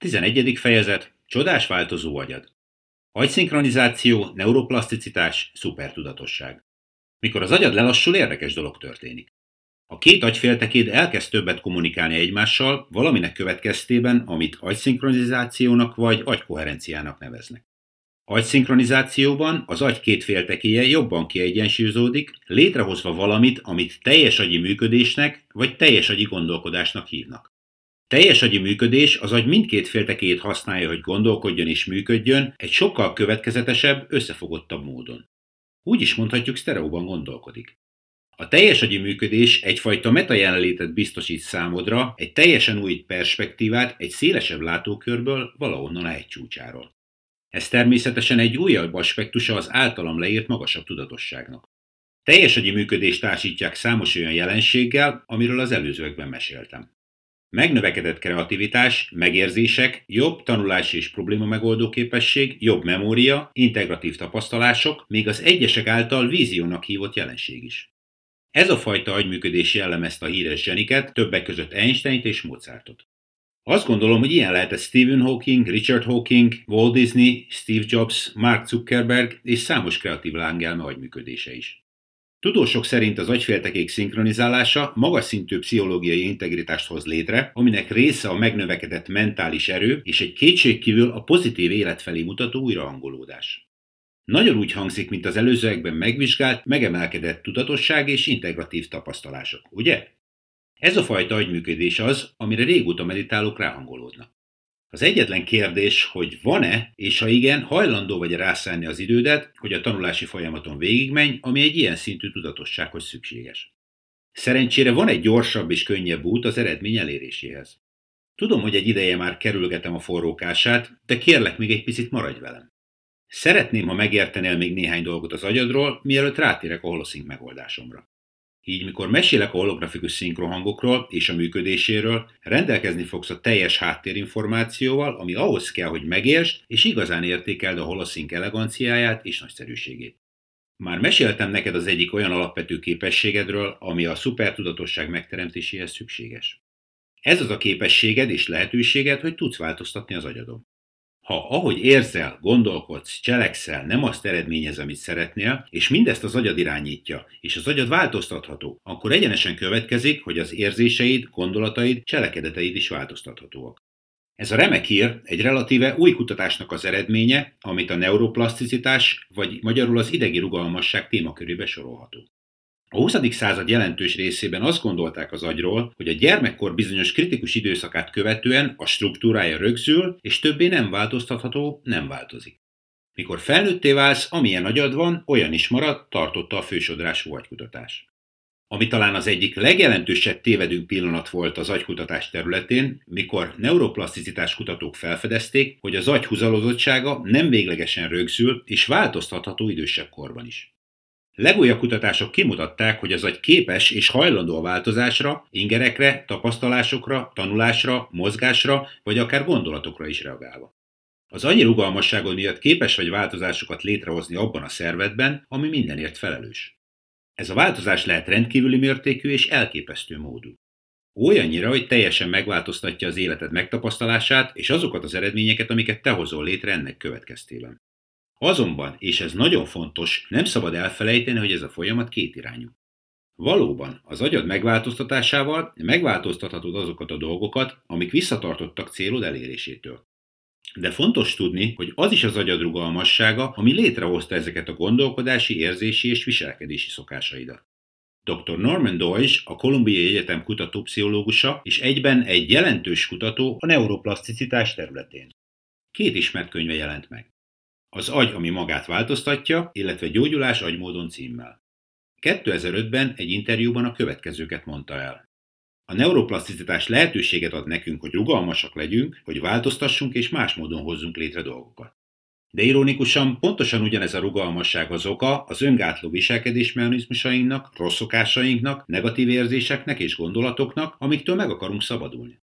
11. fejezet. Csodás változó agyad. Agyszinkronizáció, neuroplaszticitás, szupertudatosság. Mikor az agyad lelassul, érdekes dolog történik. A két agyféltekéd elkezd többet kommunikálni egymással, valaminek következtében, amit agyszinkronizációnak vagy agykoherenciának neveznek. Agyszinkronizációban az agy két féltekéje jobban kiegyensúlyozódik, létrehozva valamit, amit teljes agyi működésnek vagy teljes agyi gondolkodásnak hívnak. Teljes agyi működés az agy mindkét féltekét használja, hogy gondolkodjon és működjön egy sokkal következetesebb, összefogottabb módon. Úgy is mondhatjuk, sztereóban gondolkodik. A teljes agyi működés egyfajta metajelenlétet biztosít számodra, egy teljesen új perspektívát egy szélesebb látókörből valahonnan a csúcsáról. Ez természetesen egy újabb aspektusa az általam leírt magasabb tudatosságnak. Teljes agyi működést társítják számos olyan jelenséggel, amiről az előzőekben meséltem. Megnövekedett kreativitás, megérzések, jobb tanulási és probléma megoldó képesség, jobb memória, integratív tapasztalások, még az egyesek által víziónak hívott jelenség is. Ez a fajta agyműködés jellemezte a híres zseniket, többek között Einstein-t és Mozartot. Azt gondolom, hogy ilyen lehetett Stephen Hawking, Richard Hawking, Walt Disney, Steve Jobs, Mark Zuckerberg és számos kreatív lángelme agyműködése is. Tudósok szerint az agyféltekék szinkronizálása magas szintű pszichológiai integritást hoz létre, aminek része a megnövekedett mentális erő és egy kétségkívül a pozitív élet felé mutató újrahangolódás. Nagyon úgy hangzik, mint az előzőekben megvizsgált, megemelkedett tudatosság és integratív tapasztalások, ugye? Ez a fajta agyműködés az, amire régóta meditálók ráhangolódnak. Az egyetlen kérdés, hogy van-e, és ha igen, hajlandó vagy rászállni az idődet, hogy a tanulási folyamaton végigmenj, ami egy ilyen szintű tudatossághoz szükséges. Szerencsére van egy gyorsabb és könnyebb út az eredmény eléréséhez. Tudom, hogy egy ideje már kerülgetem a forrókását, de kérlek még egy picit maradj velem. Szeretném, ha megértenél még néhány dolgot az agyadról, mielőtt rátérek a holoszink megoldásomra. Így mikor mesélek a holografikus szinkrohangokról és a működéséről, rendelkezni fogsz a teljes háttérinformációval, ami ahhoz kell, hogy megértsd és igazán értékeld a holoszink eleganciáját és nagyszerűségét. Már meséltem neked az egyik olyan alapvető képességedről, ami a szupertudatosság megteremtéséhez szükséges. Ez az a képességed és lehetőséged, hogy tudsz változtatni az agyadon. Ha ahogy érzel, gondolkodsz, cselekszel, nem azt eredményez, amit szeretnél, és mindezt az agyad irányítja, és az agyad változtatható, akkor egyenesen következik, hogy az érzéseid, gondolataid, cselekedeteid is változtathatóak. Ez a remek hír egy relatíve új kutatásnak az eredménye, amit a neuroplaszticitás, vagy magyarul az idegi rugalmasság témakörébe sorolható. A 20. század jelentős részében azt gondolták az agyról, hogy a gyermekkor bizonyos kritikus időszakát követően a struktúrája rögzül, és többé nem változtatható, nem változik. Mikor felnőtté válsz, amilyen agyad van, olyan is marad, tartotta a fősodrású agykutatás. Ami talán az egyik legjelentősebb tévedő pillanat volt az agykutatás területén, mikor neuroplaszticitás kutatók felfedezték, hogy az agy húzalozottsága nem véglegesen rögzül és változtatható idősebb korban is. Legújabb kutatások kimutatták, hogy az agy képes és hajlandó a változásra, ingerekre, tapasztalásokra, tanulásra, mozgásra vagy akár gondolatokra is reagálva. Az annyi rugalmasságon miatt képes vagy változásokat létrehozni abban a szervedben, ami mindenért felelős. Ez a változás lehet rendkívüli mértékű és elképesztő módú. Olyannyira, hogy teljesen megváltoztatja az életed megtapasztalását és azokat az eredményeket, amiket te hozol létre ennek következtében. Azonban, és ez nagyon fontos, nem szabad elfelejteni, hogy ez a folyamat kétirányú. Valóban, az agyad megváltoztatásával megváltoztathatod azokat a dolgokat, amik visszatartottak célod elérésétől. De fontos tudni, hogy az is az agyad rugalmassága, ami létrehozta ezeket a gondolkodási, érzési és viselkedési szokásaidat. Dr. Norman Deutsch, a Kolumbiai Egyetem kutatópszichológusa és egyben egy jelentős kutató a neuroplaszticitás területén. Két ismert könyve jelent meg. Az agy, ami magát változtatja, illetve Gyógyulás agymódon címmel. 2005-ben egy interjúban a következőket mondta el. A neuroplaszticitás lehetőséget ad nekünk, hogy rugalmasak legyünk, hogy változtassunk és más módon hozzunk létre dolgokat. De ironikusan pontosan ugyanez a rugalmasság az oka az öngátló viselkedésmechanizmusainknak, rossz szokásainknak, negatív érzéseknek és gondolatoknak, amiktől meg akarunk szabadulni.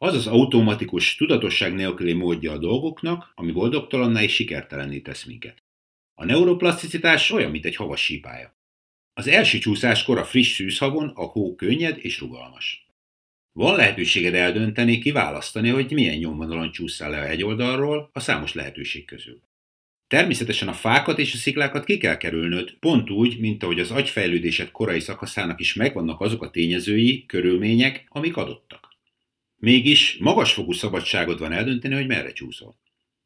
Az az automatikus, tudatosság nélküli módja a dolgoknak, ami boldogtalanná és sikertelenné tesz minket. A neuroplaszticitás olyan, mint egy havas sípája. Az első csúszáskor a friss szűzhavon a hó könnyed és rugalmas. Van lehetőséged eldönteni, kiválasztani, hogy milyen nyomvonalon csúszál le a hegyoldalról a számos lehetőség közül. Természetesen a fákat és a sziklákat ki kell kerülnöd, pont úgy, mint ahogy az agyfejlődésed korai szakaszának is megvannak azok a tényezői, körülmények, amik adottak. Mégis magasfokú szabadságod van eldönteni, hogy merre csúszol.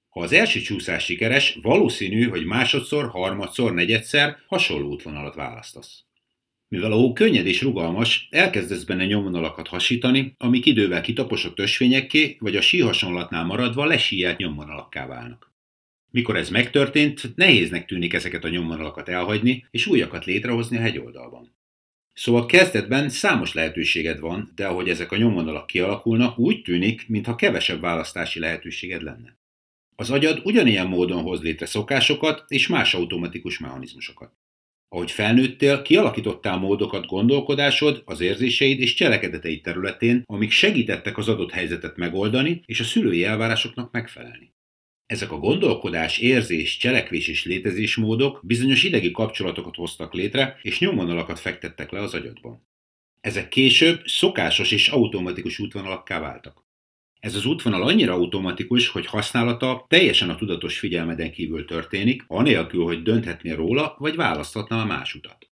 Ha az első csúszás sikeres, valószínű, hogy másodszor, harmadszor, negyedszer hasonló útvonalat választasz. Mivel a hó könnyed és rugalmas, elkezdesz benne nyomvonalakat hasítani, amik idővel kitaposott ösvényekké, vagy a síhasonlatnál maradva lesíjelt nyomvonalakká válnak. Mikor ez megtörtént, nehéznek tűnik ezeket a nyomvonalakat elhagyni, és újakat létrehozni a hegyoldalban. Szóval kezdetben számos lehetőséged van, de ahogy ezek a nyomvonalak kialakulnak, úgy tűnik, mintha kevesebb választási lehetőséged lenne. Az agyad ugyanilyen módon hoz létre szokásokat és más automatikus mechanizmusokat. Ahogy felnőttél, kialakítottál módokat gondolkodásod, az érzéseid és cselekedeteid területén, amik segítettek az adott helyzetet megoldani és a szülői elvárásoknak megfelelni. Ezek a gondolkodás, érzés, cselekvés és létezésmódok bizonyos idegi kapcsolatokat hoztak létre, és nyomvonalakat fektettek le az agyadban. Ezek később szokásos és automatikus útvonalakká váltak. Ez az útvonal annyira automatikus, hogy használata teljesen a tudatos figyelmeden kívül történik, anélkül, hogy dönthetnél róla, vagy választhatna a más utat.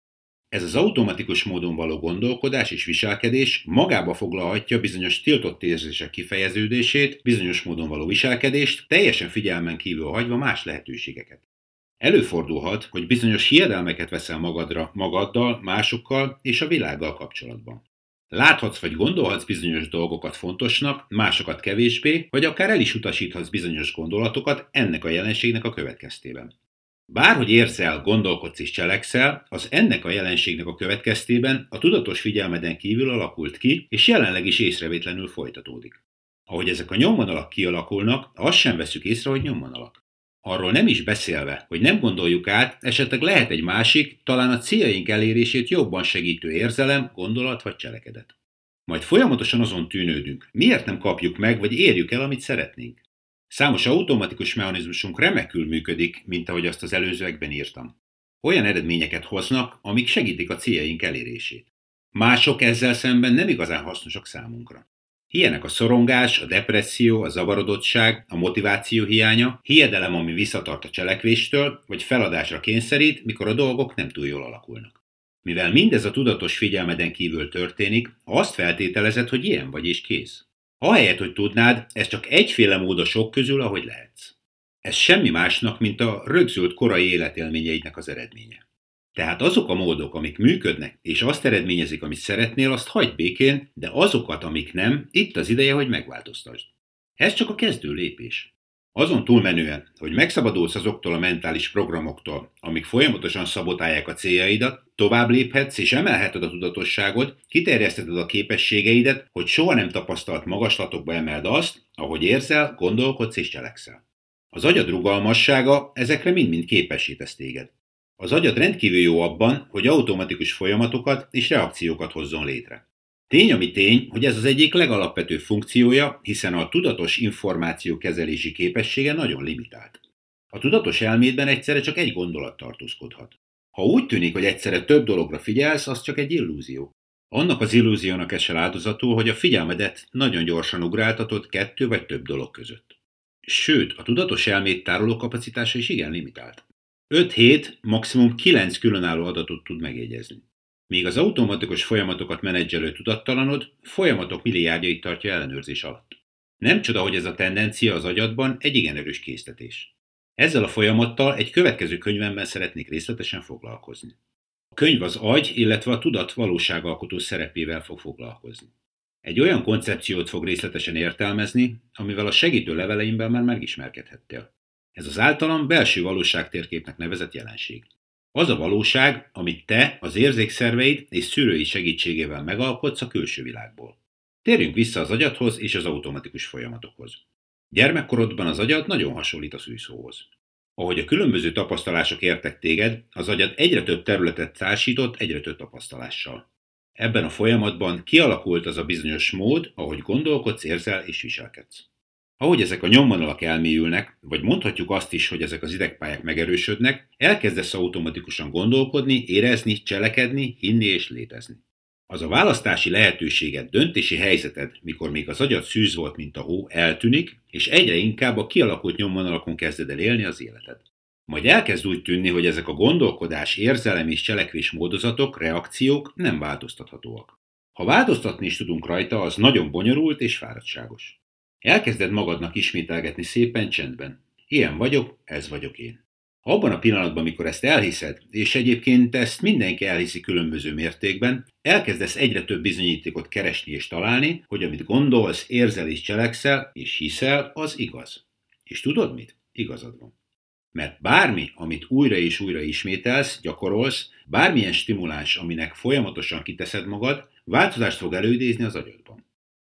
Ez az automatikus módon való gondolkodás és viselkedés magába foglalhatja bizonyos tiltott érzések kifejeződését, bizonyos módon való viselkedést, teljesen figyelmen kívül hagyva más lehetőségeket. Előfordulhat, hogy bizonyos hiedelmeket veszel magadra, magaddal, másokkal és a világgal kapcsolatban. Láthatsz vagy gondolhatsz bizonyos dolgokat fontosnak, másokat kevésbé, vagy akár el is utasíthatsz bizonyos gondolatokat ennek a jelenségnek a következtében. Bárhogy érzel, gondolkodsz és cselekszel, az ennek a jelenségnek a következtében a tudatos figyelmeden kívül alakult ki, és jelenleg is észrevétlenül folytatódik. Ahogy ezek a nyomvonalak kialakulnak, azt sem veszük észre, hogy nyomvonalak. Arról nem is beszélve, hogy nem gondoljuk át, esetleg lehet egy másik, talán a céljaink elérését jobban segítő érzelem, gondolat vagy cselekedet. Majd folyamatosan azon tűnődünk, miért nem kapjuk meg, vagy érjük el, amit szeretnénk. Számos automatikus mechanizmusunk remekül működik, mint ahogy azt az előzőekben írtam. Olyan eredményeket hoznak, amik segítik a céljaink elérését. Mások ezzel szemben nem igazán hasznosak számunkra. Ilyenek a szorongás, a depresszió, a zavarodottság, a motiváció hiánya, hiedelem, ami visszatart a cselekvéstől, vagy feladásra kényszerít, mikor a dolgok nem túl jól alakulnak. Mivel mindez a tudatos figyelmeden kívül történik, azt feltételezed, hogy ilyen vagy és kész. Ahelyett, hogy tudnád, ez csak egyféle mód a sok közül, ahogy lehetsz. Ez semmi másnak, mint a rögzült korai életélményeidnek az eredménye. Tehát azok a módok, amik működnek, és azt eredményezik, amit szeretnél, azt hagyd békén, de azokat, amik nem, itt az ideje, hogy megváltoztasd. Ez csak a kezdő lépés. Azon túlmenően, hogy megszabadulsz azoktól a mentális programoktól, amik folyamatosan szabotálják a céljaidat, tovább léphetsz és emelheted a tudatosságod, kiterjesztheted a képességeidet, hogy soha nem tapasztalt magaslatokba emeld azt, ahogy érzel, gondolkodsz és cselekszel. Az agyad rugalmassága ezekre mind-mind képesítesz téged. Az agyad rendkívül jó abban, hogy automatikus folyamatokat és reakciókat hozzon létre. Tény, ami tény, hogy ez az egyik legalapvetőbb funkciója, hiszen a tudatos információ kezelési képessége nagyon limitált. A tudatos elmédben egyszerre csak egy gondolat tartózkodhat. Ha úgy tűnik, hogy egyszerre több dologra figyelsz, az csak egy illúzió. Annak az illúziónak esel áldozatul, hogy a figyelmedet nagyon gyorsan ugráltatod kettő vagy több dolog között. Sőt, a tudatos elmét tároló kapacitása is igen limitált. 5-7, maximum 9 különálló adatot tud megjegyezni. Míg az automatikus folyamatokat menedzselő tudattalanod folyamatok milliárdjait tartja ellenőrzés alatt. Nem csoda, hogy ez a tendencia az agyadban egy igen erős késztetés. Ezzel a folyamattal egy következő könyvemben szeretnék részletesen foglalkozni. A könyv az agy, illetve a tudat valóságalkotó szerepével fog foglalkozni. Egy olyan koncepciót fog részletesen értelmezni, amivel a segítő leveleimben már megismerkedhettél. Ez az általam belső valóságtérképnek nevezett jelenség. Az a valóság, amit te az érzékszerveid és szűrői segítségével megalkotsz a külső világból. Térjünk vissza az agyadhoz és az automatikus folyamatokhoz. Gyermekkorodban az agyad nagyon hasonlít a szűszóhoz. Ahogy a különböző tapasztalások értek téged, az agyad egyre több területet társított egyre több tapasztalással. Ebben a folyamatban kialakult az a bizonyos mód, ahogy gondolkodsz, érzel és viselkedsz. Ahogy ezek a nyomvonalak elmélyülnek, vagy mondhatjuk azt is, hogy ezek az idegpályák megerősödnek, elkezdesz automatikusan gondolkodni, érezni, cselekedni, hinni és létezni. Az a választási lehetőséged, döntési helyzeted, mikor még az agyad szűz volt, mint a hó, eltűnik, és egyre inkább a kialakult nyomvonalakon kezded el élni az életed. Majd elkezd úgy tűnni, hogy ezek a gondolkodás, érzelem és cselekvés módozatok, reakciók nem változtathatóak. Ha változtatni is tudunk rajta, az nagyon bonyolult és fáradtságos. Elkezded magadnak ismételgetni szépen csendben. Ilyen vagyok, ez vagyok én. Abban a pillanatban, amikor ezt elhiszed, és egyébként ezt mindenki elhiszi különböző mértékben, elkezdesz egyre több bizonyítékot keresni és találni, hogy amit gondolsz, érzel és cselekszel, és hiszel, az igaz. És tudod mit? Igazad van. Mert bármi, amit újra és újra ismételsz, gyakorolsz, bármilyen stimuláns, aminek folyamatosan kiteszed magad, változást fog előidézni az agyadban.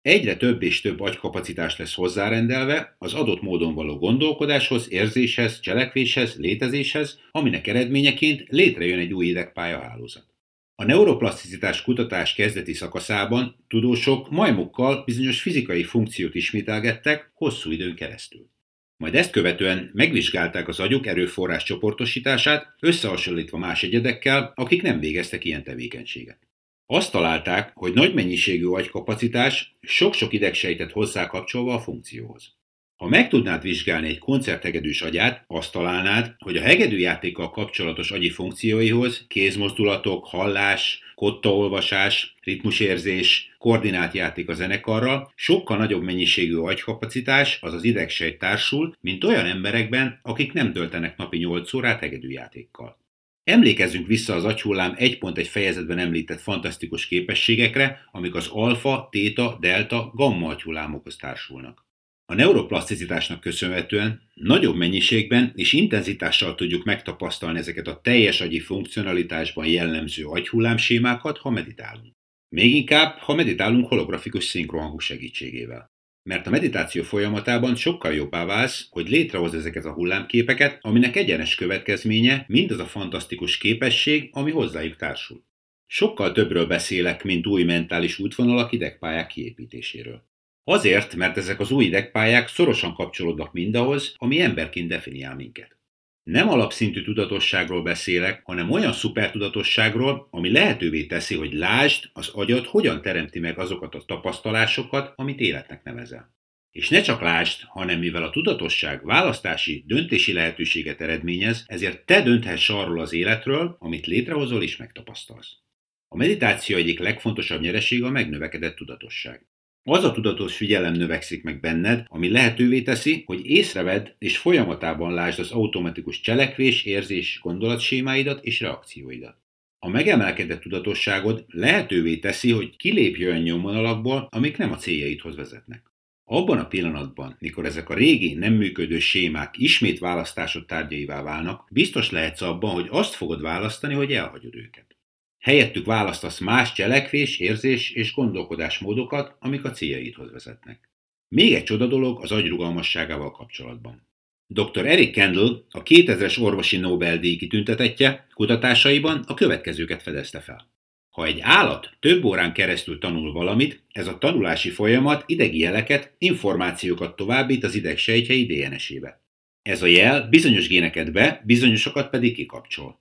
Egyre több és több agykapacitás lesz hozzárendelve az adott módon való gondolkodáshoz, érzéshez, cselekvéshez, létezéshez, aminek eredményeként létrejön egy új idegpálya hálózat. A neuroplaszticitás kutatás kezdeti szakaszában tudósok majmokkal bizonyos fizikai funkciót ismételgettek hosszú időn keresztül. Majd ezt követően megvizsgálták az agyuk erőforrás csoportosítását, összehasonlítva más egyedekkel, akik nem végeztek ilyen tevékenységet. Azt találták, hogy nagy mennyiségű agykapacitás sok-sok idegsejtet hozzá kapcsolva a funkcióhoz. Ha meg tudnád vizsgálni egy koncerthegedűs agyát, azt találnád, hogy a hegedűjátékkal kapcsolatos agyi funkcióihoz kézmozdulatok, hallás, kottaolvasás, ritmusérzés, koordinátjáték a zenekarral sokkal nagyobb mennyiségű agykapacitás, azaz idegsejt társul, mint olyan emberekben, akik nem töltenek napi 8 órát hegedűjátékkal. Emlékezzünk vissza az agyhullám 1.1 fejezetben említett fantasztikus képességekre, amik az alfa, téta, delta, gamma agyhullámokhoz társulnak. A neuroplaszticitásnak köszönhetően nagyobb mennyiségben és intenzitással tudjuk megtapasztalni ezeket a teljes agyi funkcionalitásban jellemző agyhullámsémákat, ha meditálunk. Még inkább, ha meditálunk holografikus szinkrohangú segítségével mert a meditáció folyamatában sokkal jobbá válsz, hogy létrehoz ezeket a hullámképeket, aminek egyenes következménye mindaz a fantasztikus képesség, ami hozzájuk társul. Sokkal többről beszélek, mint új mentális útvonalak idegpályák kiépítéséről. Azért, mert ezek az új idegpályák szorosan kapcsolódnak mindahhoz, ami emberként definiál minket. Nem alapszintű tudatosságról beszélek, hanem olyan szupertudatosságról, ami lehetővé teszi, hogy lásd, az agyad hogyan teremti meg azokat a tapasztalásokat, amit életnek nevezel. És ne csak lásd, hanem mivel a tudatosság választási, döntési lehetőséget eredményez, ezért te dönthess arról az életről, amit létrehozol és megtapasztalsz. A meditáció egyik legfontosabb nyeresége a megnövekedett tudatosság. Az a tudatos figyelem növekszik meg benned, ami lehetővé teszi, hogy észrevedd és folyamatában lásd az automatikus cselekvés, érzés, gondolatsémáidat és reakcióidat. A megemelkedett tudatosságod lehetővé teszi, hogy kilépj olyan nyomvonalakból, amik nem a céljaidhoz vezetnek. Abban a pillanatban, mikor ezek a régi, nem működő sémák ismét választásod tárgyaivá válnak, biztos lehetsz abban, hogy azt fogod választani, hogy elhagyod őket. Helyettük választasz más cselekvés, érzés és gondolkodásmódokat, amik a céljaidhoz vezetnek. Még egy csoda dolog az agy rugalmasságával kapcsolatban. Dr. Eric Kendall, a 2000-es orvosi Nobel-díj kitüntetetje kutatásaiban a következőket fedezte fel. Ha egy állat több órán keresztül tanul valamit, ez a tanulási folyamat idegi jeleket, információkat továbbít az idegsejtjei DNS-ébe. Ez a jel bizonyos géneket be, bizonyosokat pedig kikapcsol.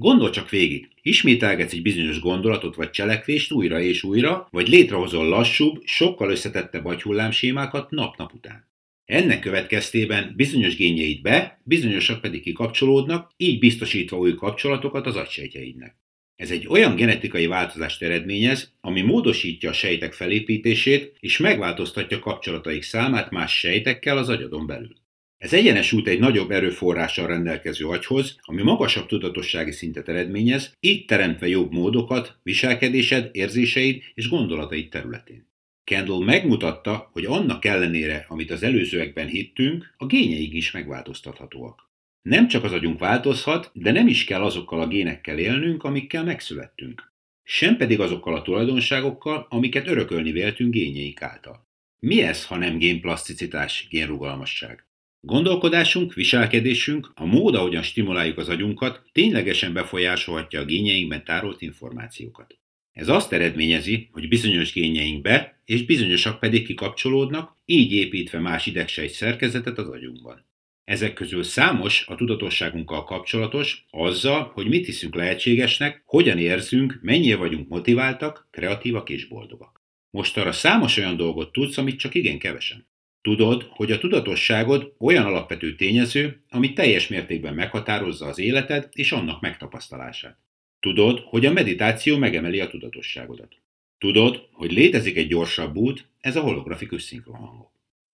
Gondol csak végig, ismételgetsz egy bizonyos gondolatot vagy cselekvést újra és újra, vagy létrehozol lassúbb, sokkal összetettebb agyhullámsémákat nap-nap után. Ennek következtében bizonyos génjeid be, bizonyosak pedig kikapcsolódnak, így biztosítva új kapcsolatokat az agysejtjeidnek. Ez egy olyan genetikai változást eredményez, ami módosítja a sejtek felépítését és megváltoztatja kapcsolataik számát más sejtekkel az agyadon belül. Ez egyenes út egy nagyobb erőforrással rendelkező agyhoz, ami magasabb tudatossági szintet eredményez, így teremtve jobb módokat viselkedésed, érzéseid és gondolataid területén. Kendall megmutatta, hogy annak ellenére, amit az előzőekben hittünk, a gényeik is megváltoztathatóak. Nem csak az agyunk változhat, de nem is kell azokkal a génekkel élnünk, amikkel megszülettünk. Sem pedig azokkal a tulajdonságokkal, amiket örökölni véltünk gényeik által. Mi ez, ha nem génplaszticitás, génrugalmasság? Gondolkodásunk, viselkedésünk, a mód, ahogyan stimuláljuk az agyunkat, ténylegesen befolyásolhatja a gényeinkben tárolt információkat. Ez azt eredményezi, hogy bizonyos gényeink be, és bizonyosak pedig kikapcsolódnak, így építve más idegsejt szerkezetet az agyunkban. Ezek közül számos a tudatosságunkkal kapcsolatos, azzal, hogy mit hiszünk lehetségesnek, hogyan érzünk, mennyire vagyunk motiváltak, kreatívak és boldogak. Most arra számos olyan dolgot tudsz, amit csak igen kevesen. Tudod, hogy a tudatosságod olyan alapvető tényező, ami teljes mértékben meghatározza az életed és annak megtapasztalását. Tudod, hogy a meditáció megemeli a tudatosságodat. Tudod, hogy létezik egy gyorsabb út, ez a holografikus szinkronhangok.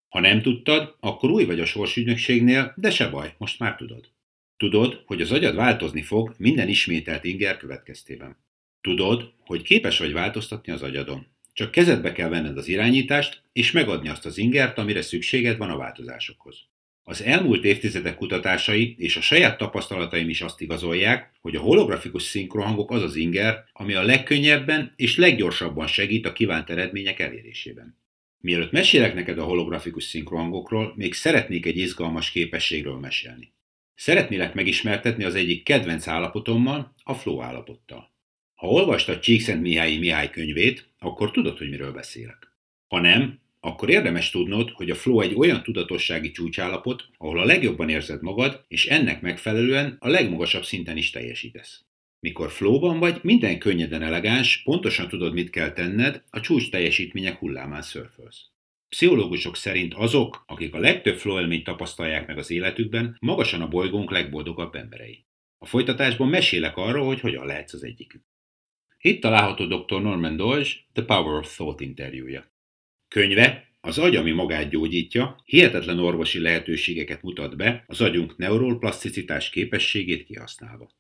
Ha nem tudtad, akkor új vagy a sorsügynökségnél, de se baj, most már tudod. Tudod, hogy az agyad változni fog minden ismételt inger következtében. Tudod, hogy képes vagy változtatni az agyadon. Csak kezedbe kell venned az irányítást, és megadni azt az ingert, amire szükséged van a változásokhoz. Az elmúlt évtizedek kutatásai és a saját tapasztalataim is azt igazolják, hogy a holografikus szinkrohangok az az inger, ami a legkönnyebben és leggyorsabban segít a kívánt eredmények elérésében. Mielőtt mesélek neked a holografikus szinkrohangokról, még szeretnék egy izgalmas képességről mesélni. Szeretnélek megismertetni az egyik kedvenc állapotommal, a flow állapottal. Ha olvastad Csíkszent Mihályi Mihály könyvét, akkor tudod, hogy miről beszélek. Ha nem, akkor érdemes tudnod, hogy a flow egy olyan tudatossági csúcsállapot, ahol a legjobban érzed magad, és ennek megfelelően a legmagasabb szinten is teljesítesz. Mikor flowban vagy, minden könnyeden elegáns, pontosan tudod, mit kell tenned, a csúcs teljesítmények hullámán szörfölsz. Pszichológusok szerint azok, akik a legtöbb flow élményt tapasztalják meg az életükben, magasan a bolygónk legboldogabb emberei. A folytatásban mesélek arról, hogy hogyan lehetsz az egyikük. Itt található dr. Norman Dolge The Power of Thought interjúja. Könyve az agy, ami magát gyógyítja, hihetetlen orvosi lehetőségeket mutat be az agyunk neuroplaszticitás képességét kihasználva.